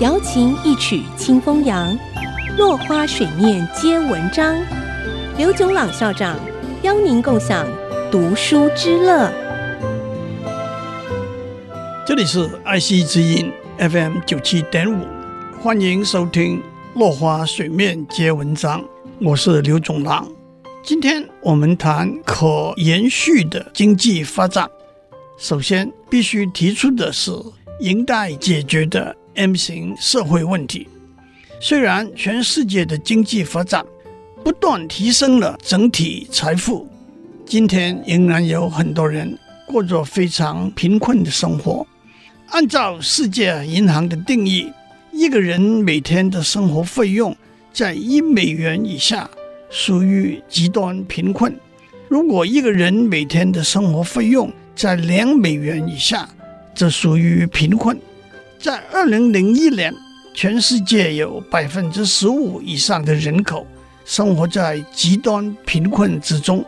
瑶琴一曲清风扬，落花水面皆文章。刘炯朗校长邀您共享读书之乐。这里是爱惜之音 FM 九七点五，欢迎收听《落花水面皆文章》，我是刘炯朗。今天我们谈可延续的经济发展。首先必须提出的是，应该解决的 M 型社会问题。虽然全世界的经济发展不断提升了整体财富，今天仍然有很多人过着非常贫困的生活。按照世界银行的定义，一个人每天的生活费用在一美元以下，属于极端贫困。如果一个人每天的生活费用在两美元以下，则属于贫困。在二零零一年，全世界有百分之十五以上的人口生活在极端贫困之中，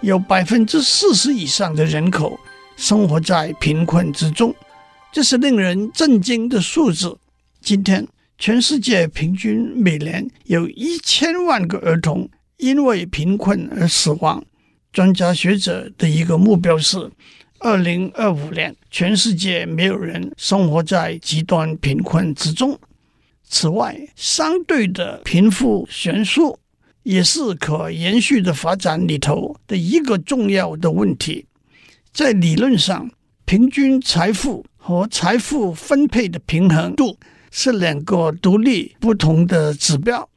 有百分之四十以上的人口生活在贫困之中，这是令人震惊的数字。今天。全世界平均每年有一千万个儿童因为贫困而死亡。专家学者的一个目标是，二零二五年全世界没有人生活在极端贫困之中。此外，相对的贫富悬殊也是可延续的发展里头的一个重要的问题。在理论上，平均财富和财富分配的平衡度。是两个独立不同的指标。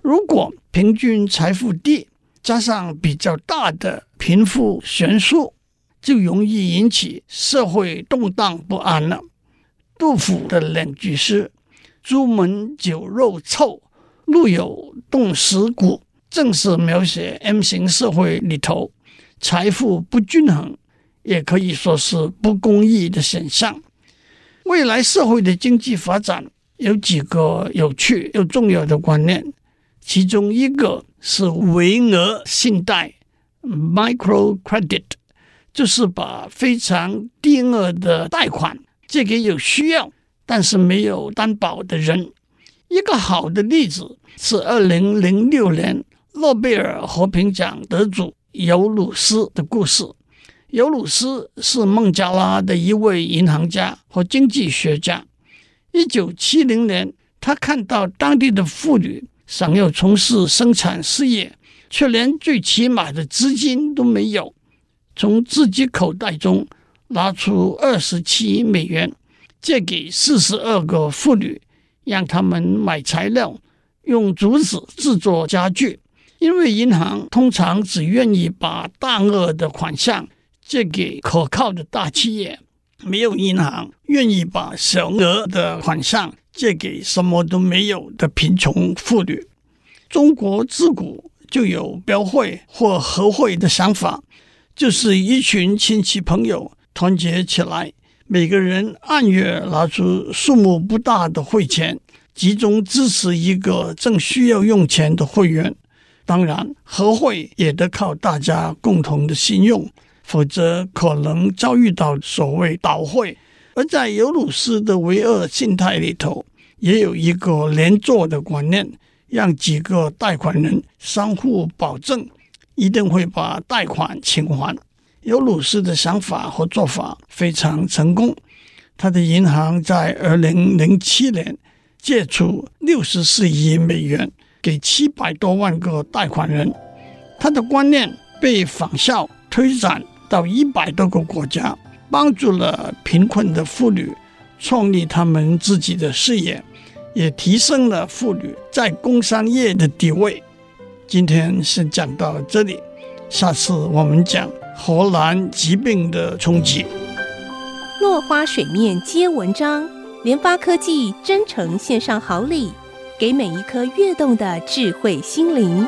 如果平均财富低，加上比较大的贫富悬殊，就容易引起社会动荡不安了。杜甫的两句诗：“朱门酒肉臭，路有冻死骨”，正是描写 M 型社会里头财富不均衡，也可以说是不公义的现象。未来社会的经济发展有几个有趣又重要的观念，其中一个是微额信贷 （micro credit），就是把非常低额的贷款借给有需要但是没有担保的人。一个好的例子是二零零六年诺贝尔和平奖得主尤鲁斯的故事。尤鲁斯是孟加拉的一位银行家和经济学家。一九七零年，他看到当地的妇女想要从事生产事业，却连最起码的资金都没有，从自己口袋中拿出二十七美元，借给四十二个妇女，让他们买材料，用竹子制作家具。因为银行通常只愿意把大额的款项。借给可靠的大企业，没有银行愿意把小额的款项借给什么都没有的贫穷妇女。中国自古就有标会或合会的想法，就是一群亲戚朋友团结起来，每个人按月拿出数目不大的会钱，集中支持一个正需要用钱的会员。当然，合会也得靠大家共同的信用。否则可能遭遇到所谓倒会。而在尤鲁斯的唯二信贷里头，也有一个连坐的观念，让几个贷款人相互保证，一定会把贷款清还。尤鲁斯的想法和做法非常成功，他的银行在二零零七年借出六十四亿美元给七百多万个贷款人，他的观念被仿效推展。到一百多个国家，帮助了贫困的妇女创立他们自己的事业，也提升了妇女在工商业的地位。今天先讲到这里，下次我们讲荷兰疾病的冲击。落花水面皆文章，联发科技真诚献上好礼，给每一颗跃动的智慧心灵。